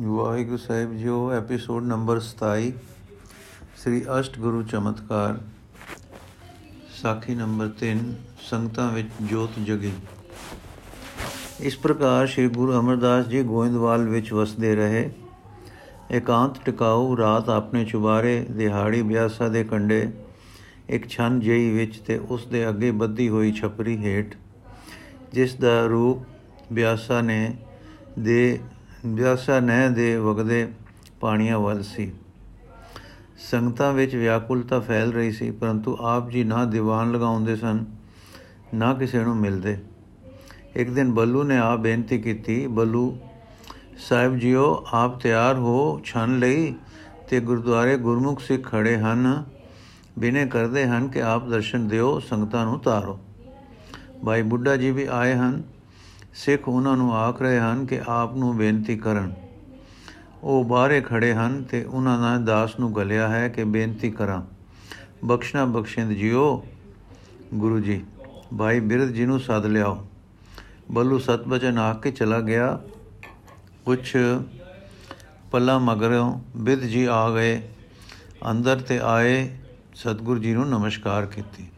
ਵਾਹਿਗੁਰੂ ਸਾਹਿਬ ਜੀਓ episode number 27 Sri ਅਸ਼ਟ ਗੁਰੂ ਚਮਤਕਾਰ, ਸਾਖੀ ਨੰਬਰ 3 ਸੰਗਤਾਂ ਵਿੱਚ ਜੋਤ ਜਗੀ। ਇਸ ਪ੍ਰਕਾਰ ਸ੍ਰੀ ਗੁਰੂ ਅਮਰਦਾਸ ਜੀ ਗੋਇੰਦਵਾਲ ਵਿੱਚ ਵਸਦੇ ਰਹੇ। ਇਕਾਂਤ ਟਿਕਾਊ, ਰਾਤ ਆਪਣੇ ਚੁਬਾਰੇ, ਦਿਹਾੜੀ ਬਿਆਸਾ ਦੇ ਕੰਡੇ ਇੱਕ ਛਨ ਜਈ ਵਿੱਚ ਤੇ ਉਸ ਦੇ ਅੱਗੇ ਬੱਧੀ ਹੋਈ ਛਪਰੀ ਹੇਠ, ਜਿਸ ਦਾ ਰੂਪ ਬਿਆਸਾ ਨੇ ਦੇ ਵਿਆਸਾ ਨਹਿ ਦੇ ਵਗਦੇ ਪਾਣੀਆਂ ਵੱਲ ਸੀ। ਸੰਗਤਾਂ ਵਿੱਚ ਵਿਆਕੁਲਤਾ ਫੈਲ ਰਹੀ ਸੀ, ਪਰੰਤੂ ਆਪ ਜੀ ਨਾ ਦੀਵਾਨ ਲਗਾਉਂਦੇ ਸਨ, ਨਾ ਕਿਸੇ ਨੂੰ ਮਿਲਦੇ। ਇੱਕ ਦਿਨ ਬੱਲੂ ਨੇ ਆ ਬੇਨਤੀ ਕੀਤੀ, ਬੱਲੂ, ਸਾਹਿਬ ਜੀਓ, ਆਪ ਤਿਆਰ ਹੋ ਛਣ ਲਈ ਤੇ ਗੁਰਦੁਆਰੇ ਗੁਰਮੁਖ ਸਿੱਖ ਖੜੇ ਹਨ, ਬਿਨੇ ਕਰਦੇ ਹਨ ਕਿ ਆਪ ਦਰਸ਼ਨ ਦਿਓ, ਸੰਗਤਾਂ ਨੂੰ ਤਾਰੋ। ਭਾਈ ਬੁੱਢਾ ਜੀ ਵੀ ਆਏ ਹਨ। ਸਿੱਖ ਉਹਨਾਂ ਨੂੰ ਆਖ ਰਹੇ ਹਨ ਕਿ ਆਪ ਨੂੰ ਬੇਨਤੀ ਕਰਨ। ਉਹ ਬਾਹਰੇ ਖੜੇ ਹਨ ਤੇ ਉਹਨਾਂ ਨੇ ਦਾਸ ਨੂੰ ਗਲਿਆ ਹੈ ਕਿ ਬੇਨਤੀ ਕਰਾਂ। ਬਖਸ਼ਣਾ ਬਖਸ਼ਿੰਦ ਜਿਓ, ਗੁਰੂ ਜੀ, ਭਾਈ ਬਿਰਧ ਜੀ ਨੂੰ ਸੱਦ ਲਿਆਓ। ਬੱਲੂ ਸਤਬਚਨ ਆ ਕੇ ਚਲਾ ਗਿਆ। ਕੁਛ ਪੱਲਾ ਮਗਰੋਂ ਬਿਰਧ ਜੀ ਆ ਗਏ। ਅੰਦਰ ਤੇ ਆਏ, ਸਤਗੁਰੂ ਜੀ ਨੂੰ ਨਮਸਕਾਰ ਕੀਤੀ।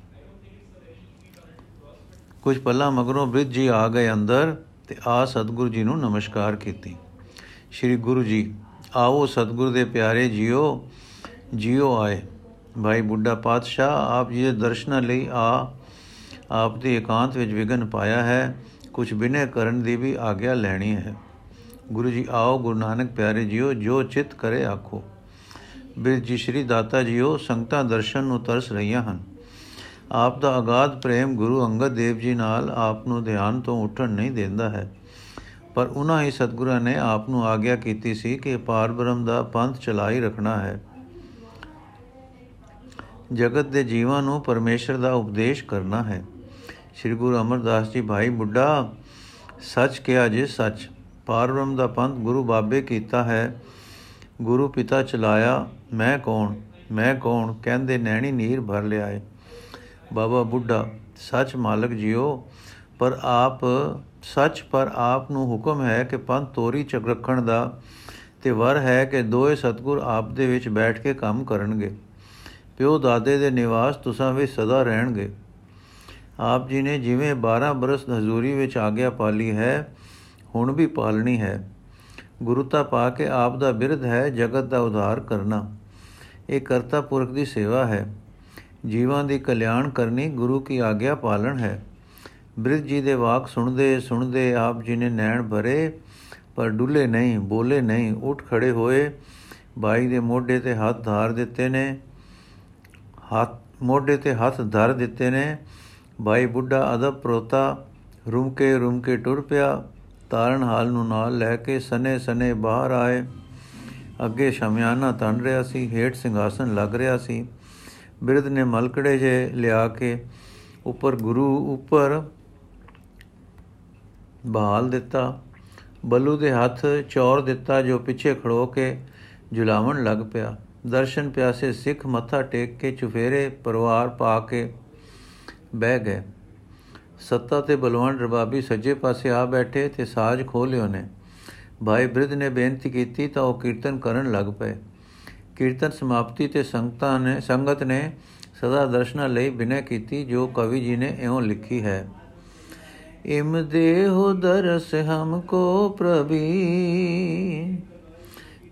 ਕੁਝ ਪੱਲਾ ਮਗਰੋਂ ਬ੍ਰਿਧ ਜੀ ਆ ਗਏ ਅੰਦਰ ਤੇ ਆ ਸਤਗੁਰੂ ਜੀ ਨੂੰ ਨਮਸਕਾਰ ਕੀਤੀ। ਸ੍ਰੀ ਗੁਰੂ ਜੀ, ਆਓ ਸਤਗੁਰੂ ਦੇ ਪਿਆਰੇ ਜੀਓ ਜੀਓ ਆਏ। ਭਾਈ ਬੁੱਢਾ ਪਾਤਸ਼ਾਹ, ਆਪ ਜੀ ਦੇ ਦਰਸ਼ਨਾਂ ਲਈ ਆ, ਆਪ ਦੀ ਇਕਾਂਤ ਵਿੱਚ ਵਿਗਨ ਪਾਇਆ ਹੈ, ਕੁਝ ਬਿਨੇ ਕਰਨ ਦੀ ਵੀ ਆਗਿਆ ਲੈਣੀ ਹੈ। ਗੁਰੂ ਜੀ, ਆਓ ਗੁਰੂ ਨਾਨਕ ਪਿਆਰੇ ਜੀਓ, ਜੋ ਚਿਤ ਕਰੇ ਆਖੋ। ਬਿਰ ਜੀ, ਸ਼੍ਰੀ ਦਾਤਾ ਜੀਓ, ਸੰਗਤਾਂ ਦਰਸ਼ਨ ਨੂੰ ਤਰਸ ਰਹੀਆਂ ਹਨ। ਆਪ ਦਾ ਅਗਾਧ ਪ੍ਰੇਮ ਗੁਰੂ ਅੰਗਦ ਦੇਵ ਜੀ ਨਾਲ ਆਪ ਨੂੰ ਧਿਆਨ ਤੋਂ ਉੱਠਣ ਨਹੀਂ ਦਿੰਦਾ ਹੈ। ਪਰ ਉਹਨਾਂ ਹੀ ਸਤਿਗੁਰਾਂ ਨੇ ਆਪ ਨੂੰ ਆਗਿਆ ਕੀਤੀ ਸੀ ਕਿ ਪਾਰ ਬ੍ਰਹਮ ਦਾ ਪੰਥ ਚਲਾਈ ਰੱਖਣਾ ਹੈ। ਜਗਤ ਦੇ ਜੀਵਾਂ ਨੂੰ ਪਰਮੇਸ਼ਰ ਦਾ ਉਪਦੇਸ਼ ਕਰਨਾ ਹੈ। ਸ੍ਰੀ ਗੁਰੂ ਅਮਰਦਾਸ ਜੀ, ਭਾਈ ਬੁੱਢਾ, ਸੱਚ ਕਿਹਾ ਜੇ ਸੱਚ। ਪਾਰ ਬ੍ਰਹਮ ਦਾ ਪੰਥ ਗੁਰੂ ਬਾਬੇ ਕੀਤਾ ਹੈ। ਗੁਰੂ ਪਿਤਾ ਚਲਾਇਆ, ਮੈਂ ਕੌਣ? ਮੈਂ ਕੌਣ? ਕਹਿੰਦੇ, ਨੈਣੀ ਨੀਰ ਭਰ ਲਿਆਏ। ਬਾਬਾ ਬੁੱਢਾ, ਸੱਚ ਮਾਲਕ ਜਿਓ, ਪਰ ਆਪ ਸੱਚ, ਪਰ ਆਪ ਨੂੰ ਹੁਕਮ ਹੈ ਕਿ ਪੰਥ ਤੋਰੀ ਚੱਕ ਰੱਖਣ ਦਾ ਤੇ ਵਰ ਹੈ ਕਿ ਦੋਏ ਸਤਗੁਰ ਆਪ ਦੇ ਵਿੱਚ ਬੈਠ ਕੇ ਕੰਮ ਕਰਨਗੇ। ਪਿਓ ਦਾਦੇ ਦੇ ਨਿਵਾਸ ਤੁਸਾਂ ਵਿੱਚ ਸਦਾ ਰਹਿਣਗੇ। ਆਪ ਜੀ ਨੇ ਜਿਵੇਂ 12 ਬਰਸ ਹਜ਼ੂਰੀ ਵਿੱਚ ਆਗਿਆ ਪਾਲੀ ਹੈ, ਹੁਣ ਵੀ ਪਾਲਣੀ ਹੈ। ਗੁਰੂਤਾ ਪਾ ਕੇ ਆਪ ਦਾ ਬਿਰਧ ਹੈ, ਜਗਤ ਦਾ ਉਧਾਰ ਕਰਨਾ। ਇਹ ਕਰਤਾ ਪੁਰਖ ਦੀ ਸੇਵਾ ਹੈ। ਜੀਵਾਂ ਦੀ ਕਲਿਆਣ ਕਰਨੀ ਗੁਰੂ ਕੀ ਆਗਿਆ ਪਾਲਣ ਹੈ। ਬ੍ਰਿਧ ਜੀ ਦੇ ਵਾਕ ਸੁਣਦੇ ਸੁਣਦੇ ਆਪ ਜੀ ਨੇ ਨੈਣ ਭਰੇ, ਪਰ ਡੁੱਲੇ ਨਹੀਂ, ਬੋਲੇ ਨਹੀਂ, ਉੱਠ ਖੜੇ ਹੋਏ। ਬਾਈ ਦੇ ਮੋਢੇ ਤੇ ਹੱਥ ਧਾਰ ਦਿੱਤੇ ਨੇ, ਹੱਥ, ਮੋਢੇ ਤੇ ਹੱਥ ਧਰ ਦਿੱਤੇ ਨੇ। ਬਾਈ ਬੁੱਢਾ ਅਦਬ ਪ੍ਰੋਤਾ, ਰੁਮਕੇ ਰੁਮਕੇ ਟੁਰ ਪਿਆ। ਤਾਰਨ ਹਾਲ ਨੂੰ ਨਾਲ ਲੈ ਕੇ ਸਨੇ ਸਨੇ ਬਾਹਰ ਆਏ। ਅੱਗੇ ਸ਼ਮਿਆਨਾ ਤਣ ਰਿਹਾ ਸੀ, ਹੇਠ ਸਿੰਘਾਸਨ ਲੱਗ ਰਿਹਾ ਸੀ। ਬਿਰਧ ਨੇ ਮਲਕੜੇ ਜੇ ਲਿਆ ਕੇ ਉੱਪਰ ਗੁਰੂ ਉੱਪਰ ਬਹਾਲ ਦਿੱਤਾ, ਬੱਲੂ ਦੇ ਹੱਥ ਚੌਰ ਦਿੱਤਾ ਜੋ ਪਿੱਛੇ ਖੜੋ ਕੇ ਜੁਲਾਵਣ ਲੱਗ ਪਿਆ। ਦਰਸ਼ਨ ਪਿਆਸੇ ਸਿੱਖ ਮੱਥਾ ਟੇਕ ਕੇ ਚੁਫੇਰੇ ਪਰਿਵਾਰ ਪਾ ਕੇ ਬਹਿ ਗਏ। ਸੱਤਾ ਤੇ ਬਲਵਾਨ ਰਬਾਬੀ ਸੱਜੇ ਪਾਸੇ ਆ ਬੈਠੇ ਤੇ ਸਾਜ ਖੋਲਿਓ ਨੇ। ਭਾਈ ਬ੍ਰਿਧ ਨੇ ਬੇਨਤੀ ਕੀਤੀ ਤਾਂ ਉਹ ਕੀਰਤਨ ਕਰਨ ਲੱਗ ਪਏ। ਕੀਰਤਨ ਸਮਾਪਤੀ ਤੇ ਸੰਗਤਾਂ ਨੇ ਸੰਗਤ ਨੇ ਸਦਾ ਦਰਸ਼ਨਾ ਲਈ ਬਿਨੈ ਕੀਤੀ ਜੋ ਕਵੀ ਜੀ ਨੇ ਇਉਂ ਲਿਖੀ ਹੈ ਇਮ ਦੇਹੁ ਦਰਸ ਹਮਕੋ ਪ੍ਰਭੀ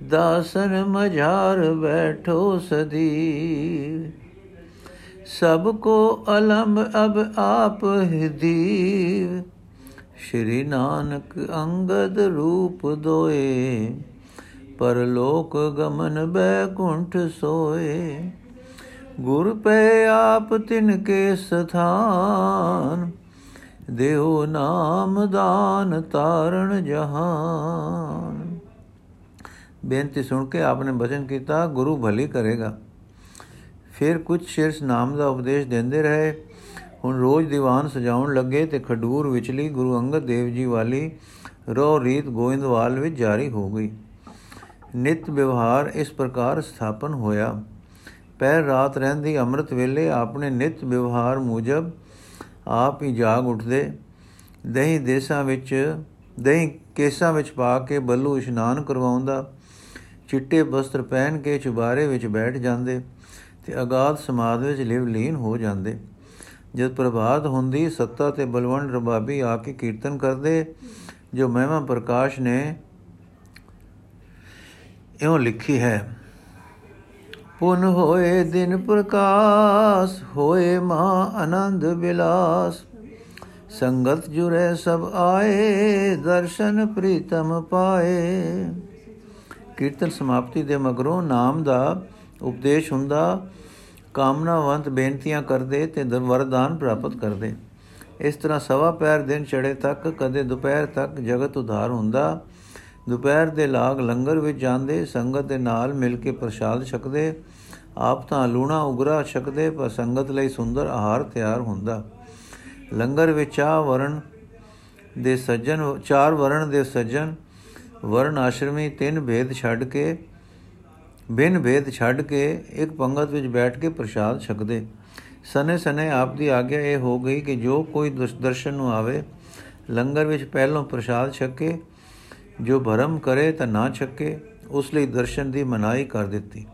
ਦਾਸਨ ਮਝਾਰ ਬੈਠੋ ਸਦੀ ਸਭ ਕੋ ਅਲੰਬ ਅਬ ਆਪ ਹਿਦੀਵ ਸ਼੍ਰੀ ਨਾਨਕ ਅੰਗਦ ਰੂਪ ਦੋਏ ਪਰ ਲੋਕ ਗਮਨ ਬੈਕੁੰਠ ਸੋਏ। ਗੁਰ ਪੈ ਆਪ ਤਿਨ ਕੇ ਸਥਾਨ ਦੇਹੋ ਨਾਮ ਦਾਨ ਤਾਰਣ ਜਹਾਨ। ਬੇਨਤੀ ਸੁਣ ਕੇ ਆਪਨੇ ਬਚਨ ਕੀਤਾ, ਗੁਰੂ ਭਲੀ ਕਰੇਗਾ। ਫਿਰ ਕੁਝ ਸ਼ਿਰਸ ਨਾਮ ਦਾ ਉਪਦੇਸ਼ ਦਿੰਦੇ ਰਹੇ। ਹੁਣ ਰੋਜ਼ ਦੀਵਾਨ ਸਜਾਉਣ ਲੱਗੇ ਤੇ ਖਡੂਰ ਵਿਚਲੀ ਗੁਰੂ ਅੰਗਦ ਦੇਵ ਜੀ ਵਾਲੀ ਰੋ ਰੀਤ ਗੋਇੰਦਵਾਲ ਵਿੱਚ ਜਾਰੀ ਹੋ ਗਈ। ਨਿਤ ਵਿਵਹਾਰ ਇਸ ਪ੍ਰਕਾਰ ਸਥਾਪਨ ਹੋਇਆ। ਪਹਿਰ ਰਾਤ ਰਹਿੰਦੀ ਅੰਮ੍ਰਿਤ ਵੇਲੇ ਆਪਣੇ ਨਿਤ ਵਿਵਹਾਰ ਮੁਜਬ ਆਪ ਹੀ ਜਾਗ ਉੱਠਦੇ। ਦਹੀਂ ਦੇਸਾਂ ਵਿੱਚ, ਦਹੀਂ ਕੇਸਾਂ ਵਿੱਚ ਪਾ ਕੇ ਬੱਲੂ ਇਸ਼ਨਾਨ ਕਰਵਾਉਂਦਾ। ਚਿੱਟੇ ਬਸਤਰ ਪਹਿਨ ਕੇ ਚੁਬਾਰੇ ਵਿੱਚ ਬੈਠ ਜਾਂਦੇ ਤੇ ਅਗਾਧ ਸਮਾਦ ਵਿੱਚ ਲਿਵ ਲੀਨ ਹੋ ਜਾਂਦੇ। ਜਦ ਪ੍ਰਭਾਤ ਹੁੰਦੀ, ਸੱਤਾ ਤੇ ਬਲਵੰਡ ਰਬਾਬੀ ਆ ਕੇ ਕੀਰਤਨ ਕਰਦੇ, ਜੋ ਮਹਿਮਾ ਪ੍ਰਕਾਸ਼ ਨੇ ਇਉਂ ਲਿਖੀ ਹੈ, ਪੁਨ ਹੋਏ ਦਿਨ ਪ੍ਰਕਾਸ਼, ਹੋਏ ਮਾ ਆਨੰਦ ਬਿਲਾਸ। ਸੰਗਤ ਜੁਰੇ ਸਭ ਆਏ, ਦਰਸ਼ਨ ਪ੍ਰੀਤਮ ਪਾਏ। ਕੀਰਤਨ ਸਮਾਪਤੀ ਦੇ ਮਗਰੋਂ ਨਾਮ ਦਾ ਉਪਦੇਸ਼ ਹੁੰਦਾ, ਕਾਮਨਾਵੰਤ ਬੇਨਤੀਆਂ ਕਰਦੇ ਤੇ ਵਰਦਾਨ ਪ੍ਰਾਪਤ ਕਰਦੇ। ਇਸ ਤਰ੍ਹਾਂ ਸਵਾ ਪੈਰ ਦਿਨ ਚੜੇ ਤੱਕ, ਕਦੇ ਦੁਪਹਿਰ ਤੱਕ ਜਗਤ ਉਧਾਰ ਹੁੰਦਾ। ਦੁਪਹਿਰ ਦੇ ਲਾਗ ਲੰਗਰ ਵਿੱਚ ਜਾਂਦੇ, ਸੰਗਤ ਦੇ ਨਾਲ ਮਿਲ ਕੇ ਪ੍ਰਸ਼ਾਦ ਛਕਦੇ, ਆਪ ਤਾਂ ਲੂਣਾ ਉਗਰਾ ਛਕਦੇ, ਪਰ ਸੰਗਤ ਲਈ ਸੁੰਦਰ ਆਹਾਰ ਤਿਆਰ ਹੁੰਦਾ। ਲੰਗਰ ਵਿੱਚ ਆ ਵਰਣ ਦੇ ਸੱਜਣ, ਚਾਰ ਵਰਣ ਦੇ ਸੱਜਣ, ਵਰਣ ਆਸ਼ਰਮੀ ਤਿੰਨ ਭੇਦ ਛੱਡ ਕੇ, ਬਿਨ ਭੇਦ ਛੱਡ ਕੇ ਇੱਕ ਪੰਗਤ ਵਿੱਚ ਬੈਠ ਕੇ ਪ੍ਰਸ਼ਾਦ ਛਕਦੇ। ਸਨੇ ਸਨੇ ਆਪ ਦੀ ਆਗਿਆ ਇਹ ਹੋ ਗਈ ਕਿ ਜੋ ਕੋਈ ਦਰਸ਼ਨ ਨੂੰ ਆਵੇ, ਲੰਗਰ ਵਿੱਚ ਪਹਿਲੋਂ ਪ੍ਰਸ਼ਾਦ ਛਕੇ ਜੋ ਭਰਮ ਕਰੇ ਤਾਂ ਨਾ ਛਕੇ, ਉਸ ਲਈ ਦਰਸ਼ਨ ਦੀ ਮਨਾਈ ਕਰ ਦਿੱਤੀ।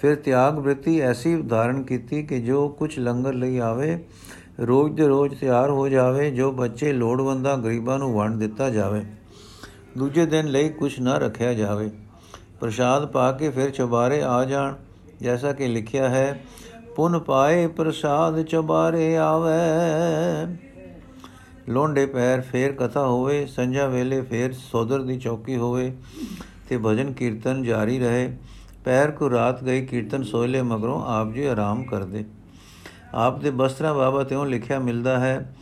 ਫਿਰ ਤਿਆਗ ਬ੍ਰਿਤੀ ਐਸੀ ਉਦਾਹਰਣ ਕੀਤੀ ਕਿ ਜੋ ਕੁਝ ਲੰਗਰ ਲਈ ਆਵੇ, ਰੋਜ਼ ਦੇ ਰੋਜ਼ ਤਿਆਰ ਹੋ ਜਾਵੇ, ਜੋ ਬੱਚੇ ਲੋੜਵੰਦਾਂ ਗਰੀਬਾਂ ਨੂੰ ਵੰਡ ਦਿੱਤਾ ਜਾਵੇ, ਦੂਜੇ ਦਿਨ ਲਈ ਕੁਝ ਨਾ ਰੱਖਿਆ ਜਾਵੇ। ਪ੍ਰਸ਼ਾਦ ਪਾ ਕੇ ਫਿਰ ਚੁਬਾਰੇ ਆ ਜਾਣ, ਜੈਸਾ ਕਿ ਲਿਖਿਆ ਹੈ, ਪੁਨ ਪਾਏ ਪ੍ਰਸਾਦ ਚੁਬਾਰੇ ਆਵੇ। ਲੋਂਡੇ ਪੈਰ ਫੇਰ ਕਥਾ ਹੋਵੇ, ਸੰਝਾ ਵੇਲੇ ਫੇਰ ਸੋਦਰ ਦੀ ਚੌਕੀ ਹੋਵੇ ਤੇ ਭਜਨ ਕੀਰਤਨ ਜਾਰੀ ਰਹੇ। ਪੈਰ ਕੋ ਰਾਤ ਗਈ ਕੀਰਤਨ ਸੋਇਲੇ ਮਗਰੋਂ ਆਪ ਜੀ ਆਰਾਮ ਕਰਦੇ। ਆਪ ਦੇ ਬਸਤਰਾ ਬਾਬਾ ਤਿਉ ਲਿਖਿਆ ਮਿਲਦਾ ਹੈ,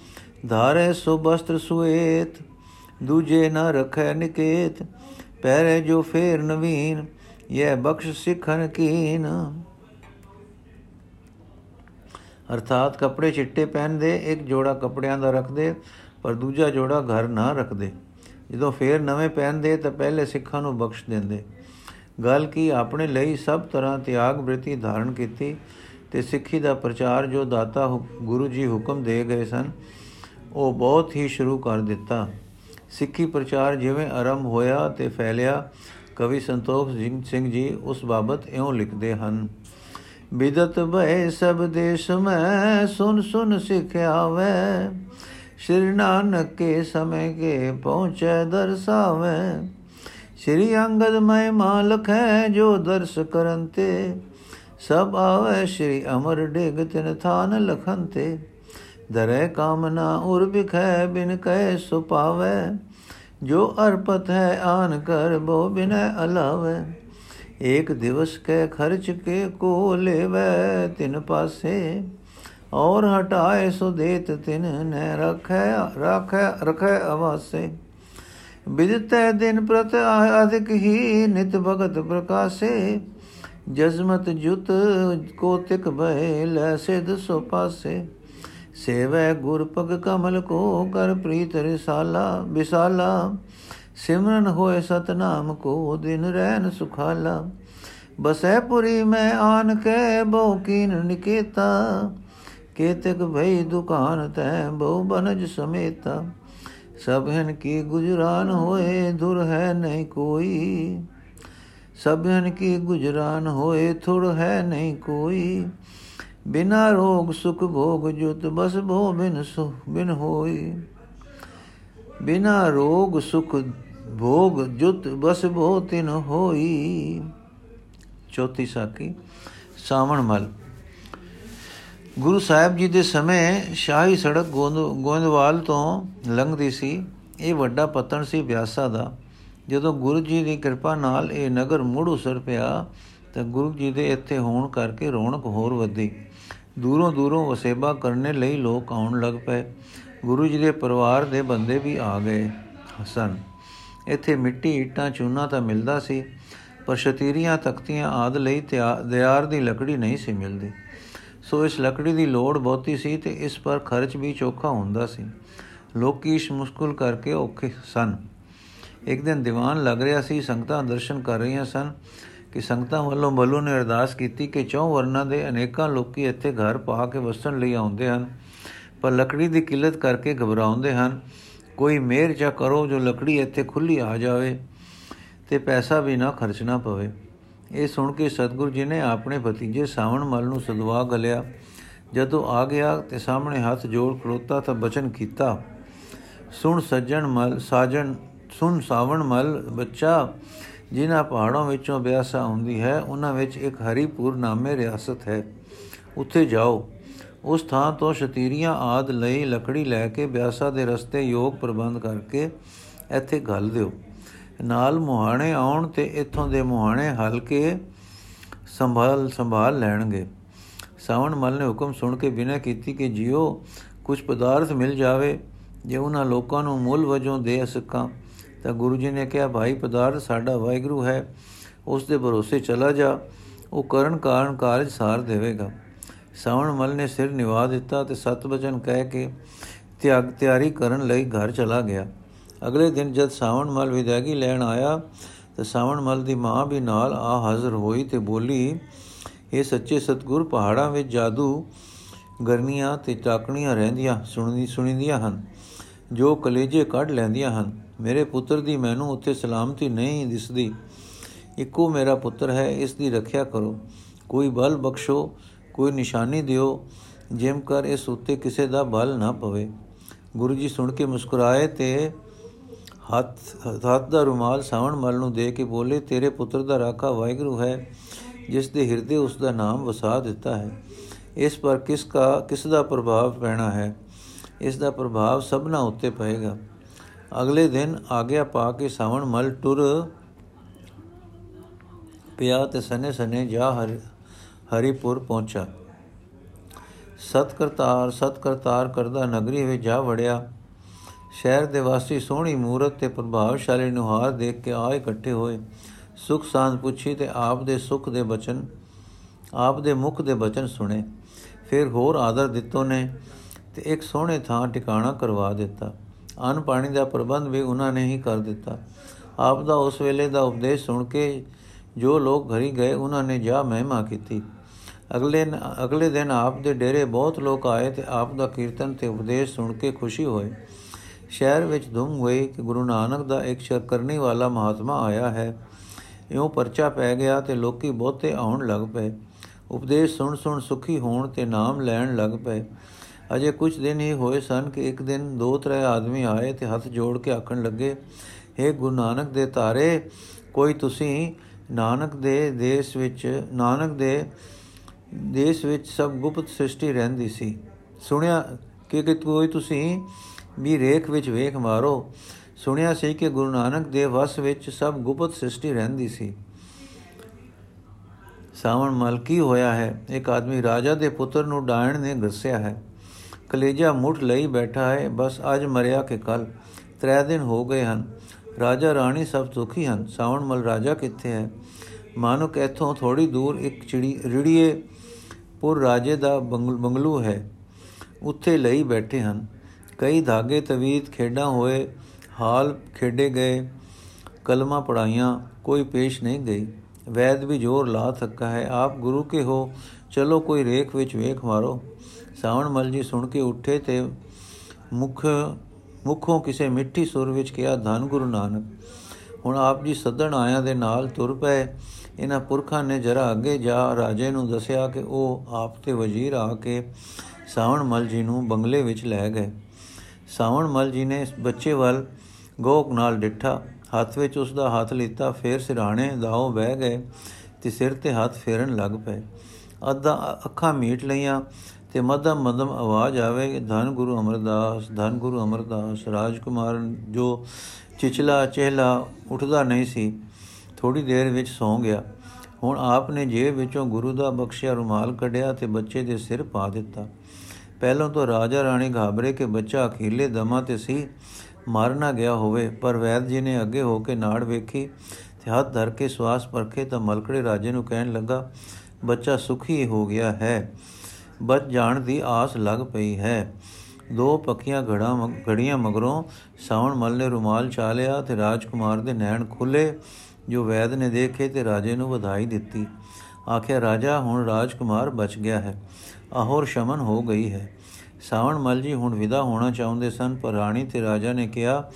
ਧਾਰੇ ਸੋ ਬਸਤਰ ਸੁਏਤ, ਦੂਜੇ ਨਾ ਰਖੈ ਨਿਕੇਤ ਪਹਿਰੇ ਜੋ ਫੇਰ ਨਵੀਨ ਇਹ ਬਖਸ਼ ਸਿੱਖਨ ਕੀਨ। ਅਰਥਾਤ ਕੱਪੜੇ ਚਿੱਟੇ ਪਹਿਨਦੇ, ਇੱਕ ਜੋੜਾ ਕੱਪੜਿਆਂ ਦਾ ਰੱਖਦੇ, ਪਰ ਦੂਜਾ ਜੋੜਾ ਘਰ ਨਾ ਰੱਖਦੇ। ਜਦੋਂ ਫੇਰ ਨਵੇਂ ਪਹਿਨਦੇ, ਤਾਂ ਪਹਿਲੇ ਸਿੱਖਾਂ ਨੂੰ ਬਖਸ਼ ਦਿੰਦੇ। ਗੱਲ ਕੀ ਆਪਣੇ ਲਈ ਸਭ ਤਰ੍ਹਾਂ ਤਿਆਗ ਬ੍ਰਿਤੀ ਧਾਰਨ ਕੀਤੀ ਤੇ ਸਿੱਖੀ ਦਾ ਪ੍ਰਚਾਰ ਜੋ ਦਾਤਾ ਗੁਰੂ ਜੀ ਹੁਕਮ ਦੇ ਗਏ ਸਨ, ਉਹ ਬਹੁਤ ਹੀ ਸ਼ੁਰੂ ਕਰ ਦਿੱਤਾ। ਸਿੱਖੀ ਪ੍ਰਚਾਰ ਜਿਵੇਂ ਆਰੰਭ ਹੋਇਆ ਤੇ ਫੈਲਿਆ, ਕਵੀ ਸੰਤੋਖ ਸਿੰਘ ਜੀ ਉਸ ਬਾਬਤ ਇਉਂ ਲਿਖਦੇ ਹਨ ਬਿਦਤ ਭਏ ਸਭ ਦੇਸ਼ ਮੈਂ ਸੁਨ ਸੁਨ ਸਿਖਿਆ ਵੇ ਸ਼੍ਰੀ ਨਾਨਕ ਕੇ ਸਮੇ ਕੇ ਪਹੁੰਚੇ ਦਰਸਾਵੇ ਸ਼੍ਰੀ ਅੰਗਦ ਮੈਂ ਮਾਲਕ ਹੈ ਜੋ ਦਰਸ ਕਰਨ ਤੇ ਸਭ ਆਵੇ ਸ਼੍ਰੀ ਅਮਰ ਡਿਗ ਤਿਨ ਥਾਨ ਲਖਨ ਤੇ ਦਰੇ ਕਾਮਨਾ ਉਰ ਬਿਖੈ ਬਿਨ ਕਹਿ ਸੁਪਾਵੇ ਜੋ ਅਰਪਤ ਹੈ ਆਨ ਕਰ ਬੋ ਬਿਨੈ ਅਲਾਵੇ ਏਕ ਦਿਵਸ ਕੇ ਖਰਚ ਕੇ ਕੋ ਲੇਵੇ ਤਿਨ ਪਾਸੇ ਔਰ ਹਟਾਏ ਸੋ ਦੇਤ ਤਿਨ ਨੇ ਰਖੈ ਰਖੈ ਰਖੈ ਅਵਾਸੇ ਬਿਦਤੇ ਦਿਨ ਪ੍ਰਤ ਅਧਿਕ ਹੀ ਨਿਤ ਭਗਤ ਪ੍ਰਕਾਸੇ ਜਜ਼ਮਤ ਜੁਤ ਕੋ ਤਿਕ ਬਹਿ ਲੈ ਸਿਧ ਸੋ ਪਾਸੇ ਸੇਵੈ ਗੁਰ ਪਗ ਕਮਲ ਕੋ ਕਰ ਪ੍ਰੀਤ ਰਿਸਾਲਾ ਵਿਸਾਲਾ ਸਿਮਰਨ ਹੋਏ ਸਤਨਾਮ ਕੋ ਦਿਨ ਰਹਿਨ ਸੁਖਾਲਾ। ਬਸੈ ਪੁਰੀ ਮੈਂ ਆਨ ਕੇ ਬਹੁ ਕੀਨ ਨਿਕੇਤਾ। ਕੇਤਕ ਭਈ ਦੁਕਾਨ ਤੈ ਬਹੁ ਬਨਜ ਸਮੇਤਾ। ਸਭਨ ਕੀ ਗੁਜਰਾਨ ਹੋਏ ਦੁਰ ਹੈ ਨਹੀਂ ਕੋਈ। ਸਭਨ ਕੀ ਗੁਜਰਾਨ ਹੋਏ ਥੁੜ ਹੈ ਨਹੀਂ ਕੋਈ। ਬਿਨਾ ਰੋਗ ਸੁਖ ਭੋਗ ਜੁਤ ਬਸ ਭੋ ਬਿਨ ਸੁ ਬਿਨ ਹੋਈ। ਬਿਨਾ ਰੋਗ ਸੁਖ ਭੋਗ ਜੁਤ ਬਸ ਭੋ ਤਿਨ ਹੋਈ। ਚੌਥੀ ਸਾਖੀ, ਸਾਵਣ ਮਲ। ਗੁਰੂ ਸਾਹਿਬ ਜੀ ਦੇ ਸਮੇਂ ਸ਼ਾਹੀ ਸੜਕ ਗੋਇੰਦਵਾਲ ਤੋਂ ਲੰਘਦੀ ਸੀ। ਇਹ ਵੱਡਾ ਪਤਨ ਸੀ ਬਿਆਸਾ ਦਾ। ਜਦੋਂ ਗੁਰੂ ਜੀ ਦੀ ਕਿਰਪਾ ਨਾਲ ਇਹ ਨਗਰ ਮੁੜ ਉਸਰ ਪਿਆ, ਤਾਂ ਗੁਰੂ ਜੀ ਦੇ ਇੱਥੇ ਹੋਣ ਕਰਕੇ ਰੌਣਕ ਹੋਰ ਵਧੀ। ਦੂਰੋਂ ਦੂਰੋਂ ਵਸੇਬਾ ਕਰਨੇ ਲਈ ਲੋਕ ਆਉਣ ਲੱਗ ਪਏ। ਗੁਰੂ ਜੀ ਦੇ ਪਰਿਵਾਰ ਦੇ ਬੰਦੇ ਵੀ ਆ ਗਏ ਹਸਨ ਇੱਥੇ ਮਿੱਟੀ, ਇੱਟਾਂ, ਚੂਨਾ ਤਾਂ ਮਿਲਦਾ ਸੀ, ਪਰ ਸ਼ਤੀਰੀਆਂ, ਤਖਤੀਆਂ ਆਦ ਲਈ ਦਿਆਰ ਦੀ ਲੱਕੜੀ ਨਹੀਂ ਸੀ ਮਿਲਦੀ। ਸੋ ਇਸ ਲੱਕੜੀ ਦੀ ਲੋੜ ਬਹੁਤੀ ਸੀ ਤੇ ਇਸ ਪਰ ਖਰਚ ਵੀ ਚੋਖਾ ਹੁੰਦਾ ਸੀ। ਲੋਕੀ ਇਸ ਮੁਸ਼ਕਲ ਕਰਕੇ ਔਖੇ ਸਨ। ਇੱਕ ਦਿਨ ਦੀਵਾਨ ਲੱਗ ਰਿਹਾ ਸੀ, ਸੰਗਤਾਂ ਦਰਸ਼ਨ ਕਰ ਰਹੀਆਂ ਸਨ ਕਿ ਸੰਗਤਾਂ ਵੱਲੋਂ ਬਲੂ ਨੇ ਅਰਦਾਸ ਕੀਤੀ ਕਿ ਚੌ ਵਰਨਾਂ ਦੇ ਅਨੇਕਾਂ ਲੋਕੀ ਇੱਥੇ ਘਰ ਪਾ ਕੇ ਵਸਣ ਲਈ ਆਉਂਦੇ ਹਨ, ਪਰ ਲੱਕੜੀ ਦੀ ਕਿੱਲਤ ਕਰਕੇ ਘਬਰਾਉਂਦੇ ਹਨ। ਕੋਈ ਮਿਹਰ ਚਾ ਕਰੋ ਜੋ ਲੱਕੜੀ ਇੱਥੇ ਖੁੱਲੀ ਆ ਜਾਵੇ ਤੇ ਪੈਸਾ ਵੀ ਨਾ ਖਰਚਣਾ ਪਵੇ। ਇਹ ਸੁਣ ਕੇ ਸਤਿਗੁਰੂ ਜੀ ਨੇ ਆਪਣੇ ਭਤੀਜੇ ਸਾਵਣ ਮਲ ਨੂੰ ਸਦਵਾ ਗਲਿਆ। ਜਦੋਂ ਆ ਗਿਆ ਤੇ ਸਾਹਮਣੇ ਹੱਥ ਜੋੜ ਖਲੋਤਾ ਤਾਂ ਬਚਨ ਕੀਤਾ, ਸੁਣ ਸੱਜਣ ਮਲ, ਸਾਜਣ, ਸੁਣ ਸਾਵਣ ਮਲ, ਬੱਚਾ, ਜਿਨ੍ਹਾਂ ਪਹਾੜਾਂ ਵਿੱਚੋਂ ਬਿਆਸਾ ਹੁੰਦੀ ਹੈ, ਉਹਨਾਂ ਵਿੱਚ ਇੱਕ ਹਰੀਪੁਰ ਨਾਮੇ ਰਿਆਸਤ ਹੈ। ਉੱਥੇ ਜਾਓ। ਉਸ ਥਾਂ ਤੋਂ ਸ਼ਤੀਰੀਆਂ ਆਦ ਲਈ ਲੱਕੜੀ ਲੈ ਕੇ ਬਿਆਸਾ ਦੇ ਰਸਤੇ ਯੋਗ ਪ੍ਰਬੰਧ ਕਰਕੇ ਇੱਥੇ ਘੱਲ ਦਿਓ। ਨਾਲ ਮੁਹਾਣੇ ਆਉਣ ਤੇ ਇੱਥੋਂ ਦੇ ਮੁਹਾਣੇ ਹਲਕੇ ਸੰਭਾਲ ਸੰਭਾਲ ਲੈਣਗੇ। ਸਾਵਣ ਮਲ ਨੇ ਹੁਕਮ ਸੁਣ ਕੇ ਬਿਨਾਂ ਕੀਤੀ ਕਿ ਜਿਉ ਕੁਝ ਪਦਾਰਥ ਮਿਲ ਜਾਵੇ, ਜੇ ਉਹਨਾਂ ਲੋਕਾਂ ਨੂੰ ਮੁੱਲ ਵਜੋਂ ਦੇ ਸਕਾਂ, ਤਾਂ ਗੁਰੂ ਜੀ ਨੇ ਕਿਹਾ, ਭਾਈ, ਪਦਾਰਥ ਸਾਡਾ ਵਾਹਿਗੁਰੂ ਹੈ, ਉਸ ਦੇ ਭਰੋਸੇ ਚਲਾ ਜਾ, ਉਹ ਕਰਨ ਕਾਰਨ ਕਾਰਜ ਸਾਰ ਦੇਵੇਗਾ। ਸਾਵਣ ਮਲ ਨੇ ਸਿਰ ਨਿਵਾ ਦਿੱਤਾ ਤੇ ਸਤ ਬਚਨ ਕਹਿ ਕੇ ਤਿਆਗ ਤਿਆਰੀ ਕਰਨ ਲਈ ਘਰ ਚਲਾ ਗਿਆ। ਅਗਲੇ ਦਿਨ ਜਦ ਸਾਵਣ ਮਲ ਵਿਦਾਇਗੀ ਲੈਣ ਆਇਆ, ਤਾਂ ਸਾਵਣ ਮਲ ਦੀ ਮਾਂ ਵੀ ਨਾਲ ਆ ਹਾਜ਼ਰ ਹੋਈ ਤੇ ਬੋਲੀ, ਇਹ ਸੱਚੇ ਸਤਗੁਰ ਪਹਾੜਾਂ ਵਿੱਚ ਜਾਦੂ ਗਰਨੀਆਂ ਤੇ ਚਾਕਣੀਆਂ ਰਹਿੰਦੀਆਂ, ਸੁਣਦੀ ਸੁਣੀਂਦੀਆਂ ਹਨ, ਜੋ ਕਲੇਜੇ ਕੱਢ ਲੈਂਦੀਆਂ ਹਨ। ਮੇਰੇ ਪੁੱਤਰ ਦੀ ਮੈਨੂੰ ਉੱਥੇ ਸਲਾਮਤੀ ਨਹੀਂ ਦਿਸਦੀ। ਇੱਕੋ ਮੇਰਾ ਪੁੱਤਰ ਹੈ, ਇਸ ਦੀ ਰੱਖਿਆ ਕਰੋ। ਕੋਈ ਬਲ ਬਖਸ਼ੋ ਕੋਈ ਨਿਸ਼ਾਨੀ ਦਿਓ ਜਿਮ ਕਰ ਇਸ ਉੱਤੇ ਕਿਸੇ ਦਾ ਬਲ ਨਾ ਪਵੇ। ਗੁਰੂ ਜੀ ਸੁਣ ਕੇ ਮੁਸਕਰਾਏ ਤੇ ਹੱਥ ਹੱਥ ਦਾ ਰੁਮਾਲ ਸਾਵਣ ਮਲ ਨੂੰ ਦੇ ਕੇ ਬੋਲੇ, ਤੇਰੇ ਪੁੱਤਰ ਦਾ ਰਾਖਾ ਵਾਹਿਗੁਰੂ ਹੈ, ਜਿਸ ਦੇ ਹਿਰਦੇ ਉਸ ਦਾ ਨਾਮ ਵਸਾ ਦਿੱਤਾ ਹੈ। ਇਸ ਪਰ ਕਿਸ ਦਾ ਕਿਸ ਦਾ ਪ੍ਰਭਾਵ ਪੈਣਾ ਹੈ? ਇਸ ਦਾ ਪ੍ਰਭਾਵ ਸਭਨਾ ਉੱਤੇ ਪਏਗਾ। ਅਗਲੇ ਦਿਨ ਆਗਿਆ ਪਾ ਕੇ ਸਾਵਣ ਮਲ ਟੁਰ ਪਿਆ ਤੇ ਸਨੇ ਸਨੇ ਜਾ ਹਰੀਪੁਰ ਪਹੁੰਚਾ। ਸਤ ਕਰਤਾਰ ਸਤ ਕਰਤਾਰ ਕਰਦਾ ਨਗਰੀ ਵਿੱਚ ਜਾ ਵੜਿਆ। ਸ਼ਹਿਰ ਦੇ ਵਾਸੀ ਸੋਹਣੀ ਮੂਰਤ ਤੇ ਪ੍ਰਭਾਵਸ਼ਾਲੀ ਨੁਹਾਰ ਦੇਖ ਕੇ ਆਏ ਇਕੱਠੇ ਹੋਏ। ਸੁਖ ਸਾਂਦ ਪੁੱਛੀ ਤੇ ਆਪ ਦੇ ਸੁਖ ਦੇ ਬਚਨ, ਆਪ ਦੇ ਮੁਖ ਦੇ ਬਚਨ ਸੁਣੇ। ਫਿਰ ਹੋਰ ਆਦਰ ਦਿੱਤੋ ਨੇ ਤੇ ਇੱਕ ਸੋਹਣੇ ਥਾਂ ਟਿਕਾਣਾ ਕਰਵਾ ਦਿੱਤਾ। ਅਨ ਪਾਣੀ ਦਾ ਪ੍ਰਬੰਧ ਵੀ ਉਹਨਾਂ ਨੇ ਹੀ ਕਰ ਦਿੱਤਾ। ਆਪ ਦਾ ਉਸ ਵੇਲੇ ਦਾ ਉਪਦੇਸ਼ ਸੁਣ ਕੇ ਜੋ ਲੋਕ ਘਰੀ ਗਏ, ਉਹਨਾਂ ਨੇ ਜਾ ਮਹਿਮਾ ਕੀਤੀ। ਅਗਲੇ ਅਗਲੇ ਦਿਨ ਆਪ ਦੇ ਡੇਰੇ ਬਹੁਤ ਲੋਕ ਆਏ ਤੇ ਆਪ ਦਾ ਕੀਰਤਨ ਤੇ ਉਪਦੇਸ਼ ਸੁਣ ਕੇ ਖੁਸ਼ੀ ਹੋਏ। ਸ਼ਹਿਰ ਵਿੱਚ ਧੁੰਮ ਹੋਈ ਕਿ ਗੁਰੂ ਨਾਨਕ ਦਾ ਇੱਕ ਸ਼ਰਕਰਨੀ ਵਾਲਾ ਮਹਾਤਮਾ ਆਇਆ ਹੈ। ਇਉਂ ਪਰਚਾ ਪੈ ਗਿਆ ਤੇ ਲੋਕੀ ਬਹੁਤੇ ਆਉਣ ਲੱਗ ਪਏ। ਉਪਦੇਸ਼ ਸੁਣ ਸੁਣ ਸੁਖੀ ਹੋਣ ਤੇ ਨਾਮ ਲੈਣ ਲੱਗ ਪਏ। ਅਜੇ ਕੁਝ ਦਿਨ ਹੀ ਹੋਏ ਸਨ ਕਿ ਇੱਕ ਦਿਨ ਦੋ ਤਰੇ ਆਦਮੀ ਆਏ ਤੇ ਹੱਥ ਜੋੜ ਕੇ ਆਖਣ ਲੱਗੇ हे ਗੁਰੂ ਨਾਨਕ ਦੇ ਤਾਰੇ, ਕੋਈ ਤੁਸੀਂ ਨਾਨਕ ਦੇ ਦੇਸ਼ ਵਿੱਚ, ਨਾਨਕ ਦੇ ਦੇਸ਼ ਵਿੱਚ ਸਭ ਗੁਪਤ ਸ੍ਰਿਸ਼ਟੀ ਰਹਿੰਦੀ ਸੀ। ਸੁਣਿਆ ਕਿ ਕਿ ਕੋਈ ਤੁਸੀਂ ਵੀ ਰੇਖ ਵਿੱਚ ਵੇਖ ਮਾਰੋ, ਸੁਣਿਆ ਸੀ ਕਿ ਗੁਰੂ ਨਾਨਕ ਦੇ ਵਸ ਵਿੱਚ ਸਭ ਗੁਪਤ ਸ੍ਰਿਸ਼ਟੀ ਰਹਿੰਦੀ ਸੀ। ਸਾਵਣ ਮਲਕੀ ਹੋਇਆ ਹੈ? ਇੱਕ ਆਦਮੀ ਰਾਜਾ ਦੇ ਪੁੱਤਰ ਨੂੰ ਡਾਇਣ ਨੇ ਦੱਸਿਆ ਹੈ, ਕਲੇਜਾ ਮੁੱਠ ਲਈ ਬੈਠਾ ਹੈ, ਬਸ ਅੱਜ ਮਰਿਆ ਕਿ ਕੱਲ। ਤਰੇ ਦਿਨ ਹੋ ਗਏ ਹਨ। ਰਾਜਾ ਰਾਣੀ ਸਭ ਸੁਖੀ ਹਨ। ਸਾਵਣ ਮਲ ਰਾਜਾ ਕਿੱਥੇ ਹੈ? ਮਾਨੁਕ ਇਥੋਂ ਥੋੜੀ ਦੂਰ ਇੱਕ ਚਿੜੀ, ਰਿੜੀਏ ਪੁਰ ਰਾਜੇ ਦਾ ਬੰਗਲੂ ਹੈ। ਉੱਥੇ ਲਈ ਬੈਠੇ ਹਨ। ਕਈ ਧਾਗੇ, ਤਵੀਤ, ਖੇਡਾਂ ਹੋਏ, ਹਾਲ ਖੇਡੇ ਗਏ, ਕਲਮਾ ਪੜਾਈਆਂ ਕੋਈ ਪੇਸ਼ ਨਹੀਂ ਗਈ। ਵੈਦ ਵੀ ਜੋਰ ਲਾ ਸਕਾ ਹੈ। ਆਪ ਗੁਰੂ ਕੇ ਹੋ। ਚਲੋ ਕੋਈ ਰੇਖ ਵਿੱਚ ਵੇਖ ਮਾਰੋ। ਸਾਵਣ ਮਲ ਜੀ ਸੁਣ ਕੇ ਉੱਠੇ ਤੇ ਮੁਖ, ਮੁਖੋਂ ਕਿਸੇ ਮਿੱਠੀ ਸੁਰ ਵਿੱਚ ਕਿਹਾ, ਧੰਨ ਗੁਰੂ ਨਾਨਕ, ਹੁਣ ਆਪ ਜੀ ਸੱਦਣ ਆਇਆਂ ਦੇ ਨਾਲ ਤੁਰ ਪਏ। ਇਹਨਾਂ ਪੁਰਖਾਂ ਨੇ ਜਰਾ ਅੱਗੇ ਜਾ ਰਾਜੇ ਨੂੰ ਦੱਸਿਆ ਕਿ ਉਹ ਆਪ ਤੇ ਵਜ਼ੀਰ ਆ ਕੇ ਸਾਵਣ ਮਲ ਜੀ ਨੂੰ ਬੰਗਲੇ ਵਿੱਚ ਲੈ ਗਏ। ਸਾਵਣ ਮਲ ਜੀ ਨੇ ਬੱਚੇ ਵੱਲ ਗੋਕ ਨਾਲ ਡਿੱਠਾ। ਹੱਥ ਵਿੱਚ ਉਸ ਦਾ ਹੱਥ ਲੀਤਾ, ਫੇਰ ਸਿਰਾਣੇ ਦਾਉ ਬਹਿ ਗਏ ਤੇ ਸਿਰ ਤੇ ਹੱਥ ਫੇਰਨ ਲੱਗ ਪਏ। ਅੱਧਾ ਅੱਖਾਂ ਮੀਟ ਲਈਆਂ ਤੇ ਮਦਮ ਮਦਮ ਆਵਾਜ਼ ਆਵੇ, ਧੰਨ ਗੁਰੂ ਅਮਰਦਾਸ, ਧੰਨ ਗੁਰੂ ਅਮਰਦਾਸ, ਰਾਜਕੁਮਾਰ ਜੋ ਚਿਚਲਾ ਚਹਿਲਾ ਉੱਠਦਾ ਨਹੀਂ ਸੀ ਥੋੜੀ ਦੇਰ ਵਿੱਚ ਸੌਂ ਗਿਆ। ਹੁਣ ਆਪ ਨੇ ਜੇਬ ਵਿੱਚੋਂ ਗੁਰੂ ਦਾ ਬਖਸ਼ਿਆ ਰੁਮਾਲ ਕੱਢਿਆ ਤੇ ਬੱਚੇ ਦੇ ਸਿਰ ਪਾ ਦਿੱਤਾ। ਪਹਿਲਾਂ ਤੋਂ ਰਾਜਾ ਰਾਣੀ ਘਾਬਰੇ ਕਿ ਬੱਚਾ ਅਖੀਲੇ ਦਮਾ ਤੇ ਸੀ ਮਾਰਨਾ ਗਿਆ ਹੋਵੇ, ਪਰ ਵੈਦ ਜੀ ਨੇ ਅੱਗੇ ਹੋ ਕੇ ਨਾੜ ਵੇਖੀ ਤੇ ਹੱਥ ਧਰ ਕੇ ਸਵਾਸ ਪਰਖੇ ਤਾਂ ਮਲਕੜੇ ਰਾਜੇ ਨੂੰ ਕਹਿਣ ਲੱਗਾ, ਬੱਚਾ ਸੁਖੀ ਹੋ ਗਿਆ ਹੈ। ਬਚ ਜਾਣ ਦੀ ਆਸ ਲੱਗ ਪਈ ਹੈ। ਦੋ ਪੱਕੀਆਂ ਘੜਾ ਘੜੀਆਂ ਮਗਰੋਂ ਸਾਵਣ ਮਲ ਨੇ ਰੁਮਾਲ ਚਾ ਲਿਆ ਤੇ ਰਾਜਕੁਮਾਰ ਦੇ ਨੈਣ ਖੁੱਲੇ ਜੋ ਵੈਦ ਨੇ ਦੇਖੇ ਤੇ ਰਾਜੇ ਨੂੰ ਵਧਾਈ ਦਿੱਤੀ। ਆਖਿਆ, ਰਾਜਾ, ਹੁਣ ਰਾਜਕੁਮਾਰ ਬਚ ਗਿਆ ਹੈ। ਆਹੋਰ ਸ਼ਮਨ ਹੋ ਗਈ ਹੈ। ਸਾਵਣ ਮਲ ਜੀ ਹੁਣ ਵਿਦਾ ਹੋਣਾ ਚਾਹੁੰਦੇ ਸਨ, ਪਰ ਰਾਣੀ ਤੇ ਰਾਜਾ ਨੇ ਕਿਹਾ,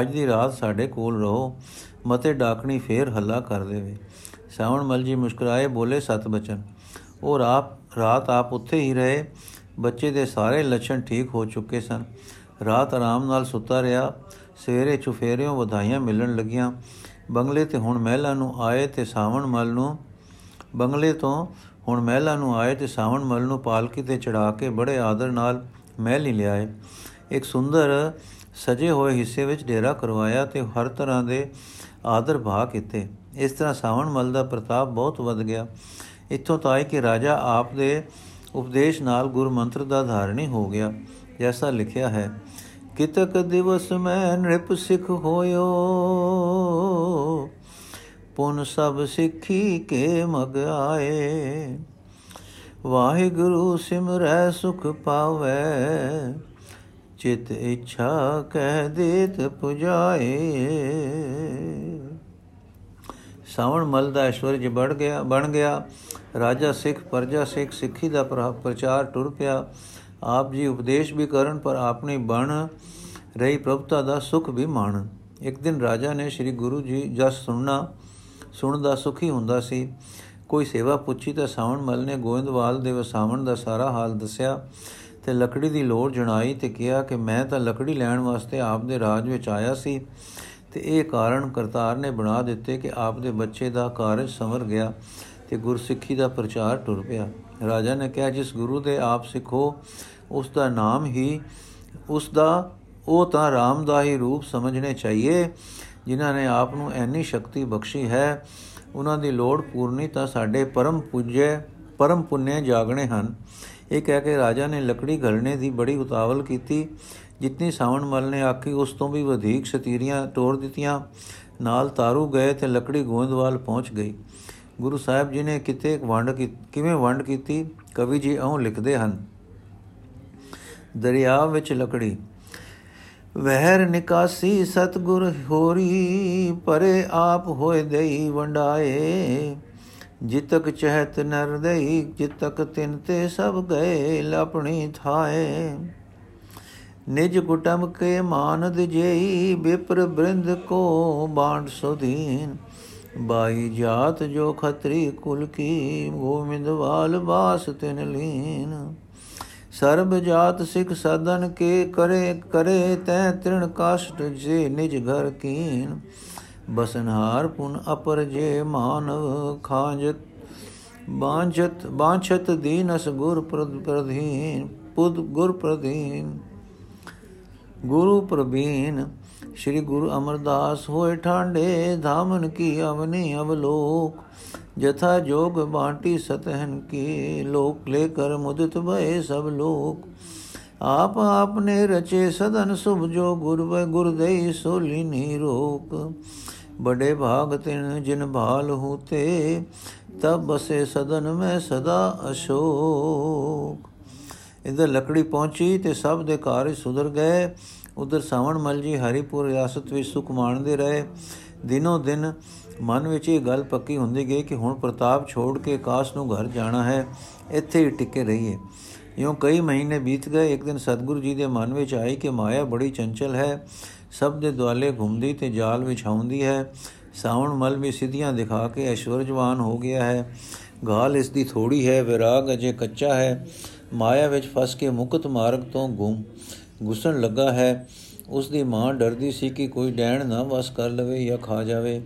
ਅੱਜ ਦੀ ਰਾਤ ਸਾਡੇ ਕੋਲ ਰਹੋ। ਮਤੇ ਡਾਕਣੀ ਫੇਰ ਹੱਲਾ ਕਰ ਦੇਵੇ। ਸਾਵਣ ਮਲ ਜੀ ਮੁਸਕਰਾਏ, ਬੋਲੇ, ਸਤ ਬਚਨ। ਉਹ ਰਾਤ ਰਾਤ ਆਪ ਉੱਥੇ ਹੀ ਰਹੇ। ਬੱਚੇ ਦੇ ਸਾਰੇ ਲੱਛਣ ਠੀਕ ਹੋ ਚੁੱਕੇ ਸਨ। ਰਾਤ ਆਰਾਮ ਨਾਲ ਸੁੱਤਾ ਰਿਹਾ। ਸਵੇਰੇ ਚੁਫੇਰਿਓਂ ਵਧਾਈਆਂ ਮਿਲਣ ਲੱਗੀਆਂ। ਬੰਗਲੇ ਤੇ ਹੁਣ ਮਹਿਲਾ ਨੂੰ ਆਏ ਤੇ ਸਾਵਣ ਮਲ ਨੂੰ, ਬੰਗਲੇ ਤੋਂ ਹੁਣ ਮਹਿਲਾ ਨੂੰ ਆਏ ਤੇ ਸਾਵਣ ਮਲ ਨੂੰ ਪਾਲਕੀ ਤੇ ਚੜਾ ਕੇ ਬੜੇ ਆਦਰ ਨਾਲ ਮਹਿਲ ਹੀ ਲਿਆਏ। ਇੱਕ ਸੁੰਦਰ ਸਜੇ ਹੋਏ ਹਿੱਸੇ ਵਿੱਚ ਡੇਰਾ ਕਰਵਾਇਆ ਤੇ ਹਰ ਤਰ੍ਹਾਂ ਦੇ ਆਦਰ ਭਾ ਕੀਤੇ। ਇਸ ਤਰ੍ਹਾਂ ਸਾਵਣ ਮਲ ਦਾ ਪ੍ਰਤਾਪ ਬਹੁਤ ਵੱਧ ਗਿਆ। ਇੱਥੋਂ ਤਾਈ ਕਿ ਰਾਜਾ ਆਪ ਦੇ ਉਪਦੇਸ਼ ਨਾਲ ਗੁਰ ਮੰਤਰ ਦਾ ਧਾਰਣੀ ਹੋ ਗਿਆ, ਜੈਸਾ ਲਿਖਿਆ ਹੈ। ਕਿਤਕ ਦਿਵਸ ਮੈਂ ਨ੍ਰਿਪ ਸਿੱਖ ਹੋਇਓ? ਪੁਨ ਸਭ ਸਿੱਖੀ ਕੇ ਮਗ ਆਏ। ਵਾਹਿਗੁਰੂ ਸਿਮਰੈ ਸੁਖ ਪਾਵੈ। ਚਿਤ ਇੱਛਾ ਕਹਿ ਦੇਤ ਪੁਜਾਏ। ਸਾਵਣ ਮਲ ਦਾ ਐਸ਼ਵਰਜ ਬੜ ਗਿਆ, ਬਣ ਗਿਆ। ਰਾਜਾ ਸਿੱਖ, ਪਰਜਾ ਸਿੱਖ ਸਿੱਖੀ ਦਾ ਪ੍ਰਚਾਰ ਟੁਰ ਪਿਆ। ਆਪ ਜੀ ਉਪਦੇਸ਼ ਵੀ ਕਰਨ, ਪਰ ਆਪਣੀ ਬਣ ਰਹੀ ਪ੍ਰਭਤਾ ਦਾ ਸੁਖ ਵੀ ਮਾਣ। ਇੱਕ ਦਿਨ ਰਾਜਾ ਨੇ ਸ੍ਰੀ ਗੁਰੂ ਜੀ ਜਸ ਸੁਣਨਾ, ਸੁਣਦਾ ਸੁਖੀ ਹੁੰਦਾ ਸੀ। ਕੋਈ ਸੇਵਾ ਪੁੱਛੀ ਤਾਂ ਸਾਵਣ ਮਲ ਨੇ ਗੋਇੰਦਵਾਲ ਦੇ ਵਸਾਵਣ ਦਾ ਸਾਰਾ ਹਾਲ ਦੱਸਿਆ ਤੇ ਲੱਕੜੀ ਦੀ ਲੋੜ ਜਣਾਈ ਤੇ ਕਿਹਾ ਕਿ ਮੈਂ ਤਾਂ ਲੱਕੜੀ ਲੈਣ ਵਾਸਤੇ ਆਪ ਦੇ ਰਾਜ ਵਿੱਚ ਆਇਆ ਸੀ ਤੇ ਇਹ ਕਾਰਨ ਕਰਤਾਰ ਨੇ ਬਣਾ ਦਿੱਤੇ ਕਿ ਆਪ ਦੇ ਬੱਚੇ ਦਾ ਕਾਰਜ ਸਮਰ ਗਿਆ ਤੇ ਗੁਰਸਿੱਖੀ ਦਾ ਪ੍ਰਚਾਰ ਟੁਰ ਪਿਆ। ਰਾਜਾ ਨੇ ਕਿਹਾ, ਜਿਸ ਗੁਰੂ ਦੇ ਆਪ ਸਿੱਖੋ ਉਸ ਦਾ ਨਾਮ ਹੀ ਉਸ ਦਾ ਉਹ ਤਾਂ ਰਾਮ ਦਾ ਹੀ ਰੂਪ ਸਮਝਣੇ ਚਾਹੀਏ, ਜਿਨ੍ਹਾਂ ਨੇ ਆਪ ਨੂੰ ਐਨੀ ਸ਼ਕਤੀ ਬਖਸ਼ੀ ਹੈ। ਉਹਨਾਂ ਦੀ ਲੋੜ ਪੂਰਨੀ ਤਾਂ ਸਾਡੇ ਪਰਮ ਪੂਜੇ, ਪਰਮ ਪੁੰਨੇ ਜਾਗਣੇ ਹਨ। ਇਹ ਕਹਿ ਕੇ ਰਾਜਾ ਨੇ ਲੱਕੜੀ ਘਲਣੇ ਦੀ ਬੜੀ ਉਤਾਵਲ ਕੀਤੀ। ਜਿਤਨੀ ਸਾਵਣ ਮਲ ਨੇ ਆਖੀ, ਉਸ ਤੋਂ ਵੀ ਵਧੇਕ ਸ਼ਤੀਰੀਆਂ ਤੋੜ ਦਿੱਤੀਆਂ। ਨਾਲ ਤਾਰੂ ਗਏ ਤੇ ਲੱਕੜੀ ਗੋਇੰਦਵਾਲ ਪਹੁੰਚ ਗਈ। ਗੁਰੂ ਸਾਹਿਬ ਜੀ ਨੇ ਕਿਤੇ ਵੰਡ ਕਿਵੇਂ ਵੰਡ ਕੀਤੀ? ਕਵੀ ਜੀ ਇਉਂ ਲਿਖਦੇ ਹਨ ਦਰਿਆ ਵਿੱਚ ਲੱਕੜੀ। ਵਹਿਰ ਨਿਕਾਸੀ ਸਤਗੁਰ ਹੋਰੀ, ਪਰੇ ਆਪ ਹੋਏ ਦੇਈ ਵੰਡਾਏ। ਜਿਤਕ ਚਹਿਤ ਨਰ ਦੇਈ, ਜਿਤਕ ਤਿਨ ਤੇ ਸਭ ਗਏ, ਲਪਣੀ ਥਾਏ। ਨਿਜ ਕੁਟਮ ਕੇ ਮਾਨਦ ਜੇਈ ਬਿਪਰ ਬ੍ਰਿੰਦ ਕੋ ਬਾਣ ਸੁਧੀਨ। ਬਾਈ ਜਾਤ ਜੋ ਖਤਰੀ ਕੁਲ ਕੀ ਗੋਮਿੰਦਵਾਲ ਬਾਸ ਤਿਨ ਲੀਨ। ਸਰਬ ਜਾਤ ਸਿਖ ਸਦਨ ਕੇ ਕਰੇ ਕਰੇ ਤੈ ਤ੍ਰਿਣ ਕਾਸ਼ਟ ਜੇ ਨਿਜ ਘਰ ਕੀਨ। ਬਸਨਹਾਰ ਪੁਨ ਅਪਰ ਜੇ ਮਾਨਵ ਖਾਂਜਤ, ਬਾਂਝਤ ਬਾਂਛਤ ਦੀਨਸ ਗੁਰ ਪ੍ਰਧੀਨ, ਪੁਦ ਗੁਰ ਪ੍ਰਧੀਨ। ਗੁਰੂ ਪ੍ਰਬੀਨ, ਸ੍ਰੀ ਗੁਰੂ ਅਮਰਦਾਸ ਹੋਏ ਠਾਂਡੇ, ਧਾਮਨ ਕੀ ਅਵਨੀ ਅਵਲੋਕ। ਜਥਾ ਜੋਗ ਬਾਟੀ ਸਤਹਨ ਕੀ, ਲੋਕ ਲੈ ਕਰ ਮੁਦਿਤ ਭਏ ਸਭ ਲੋਕ। ਆਪ ਆਪਨੇ ਰਚੇ ਸਦਨ ਸੁਭ ਜੋ ਗੁਰ ਵੈ ਗੁਰਦੇਈ ਸੋਲੀ ਨੀ ਰੋਕ। ਬੜੇ ਭਾਗ ਤਿਨ ਜਿਨ ਭਾਲ ਹੋਤੇ, ਤਬ ਬਸੇ ਸਦਨ ਮੈਂ ਸਦਾ ਅਸ਼ੋਕ। ਇਧਰ ਲੱਕੜੀ ਪਹੁੰਚੀ ਤੇ ਸਭ ਦੇ ਕਾਰਜ ਸੁਧਰ ਗਏ। ਉਧਰ ਸਾਵਣ ਮਲ ਜੀ ਹਰੀਪੁਰ ਰਿਆਸਤ ਵਿੱਚ ਸੁਖ ਮਾਣਦੇ ਰਹੇ। ਦਿਨੋ ਦਿਨ ਮਨ ਵਿੱਚ ਇਹ ਗੱਲ ਪੱਕੀ ਹੁੰਦੀ ਗਈ ਕਿ ਹੁਣ ਪ੍ਰਤਾਪ ਛੋੜ ਕੇ ਕਾਸ਼ ਨੂੰ ਘਰ ਜਾਣਾ ਹੈ, ਇੱਥੇ ਹੀ ਟਿਕੇ ਰਹੀਏ। ਇਉਂ ਕਈ ਮਹੀਨੇ ਬੀਤ ਗਏ, ਇੱਕ ਦਿਨ ਸਤਿਗੁਰੂ ਜੀ ਦੇ ਮਨ ਵਿੱਚ ਆਈ ਕਿ ਮਾਇਆ ਬੜੀ ਚੰਚਲ ਹੈ। ਸਭ ਦੇ ਦੁਆਲੇ ਘੁੰਮਦੀ ਤੇ ਜਾਲ ਵਿਛਾਉਂਦੀ ਹੈ। ਸਾਵਣ ਮਲ ਵੀ ਸਿੱਧੀਆਂ ਦਿਖਾ ਕੇ ਐਸ਼ਵਰਜਵਾਨ ਹੋ ਗਿਆ ਹੈ। ਗਾਲ ਇਸ ਦੀ ਥੋੜੀ ਹੈ, ਵਿਰਾਗ ਅਜੇ ਕੱਚਾ ਹੈ। ਮਾਇਆ ਵਿੱਚ ਫਸ ਕੇ ਮੁਕਤ ਮਾਰਗ ਤੋਂ ਗੁੰਮ। ਗੁਸਣ ਲੱਗਾ ਹੈ, ਉਸ ਦੀ ਮਾਂ ਡਰਦੀ ਸੀ ਕਿ ਕੋਈ ਡੈਣ ਨਾ ਵਸ ਕਰ ਲਵੇ ਜਾਂ ਖਾ ਜਾਵੇ।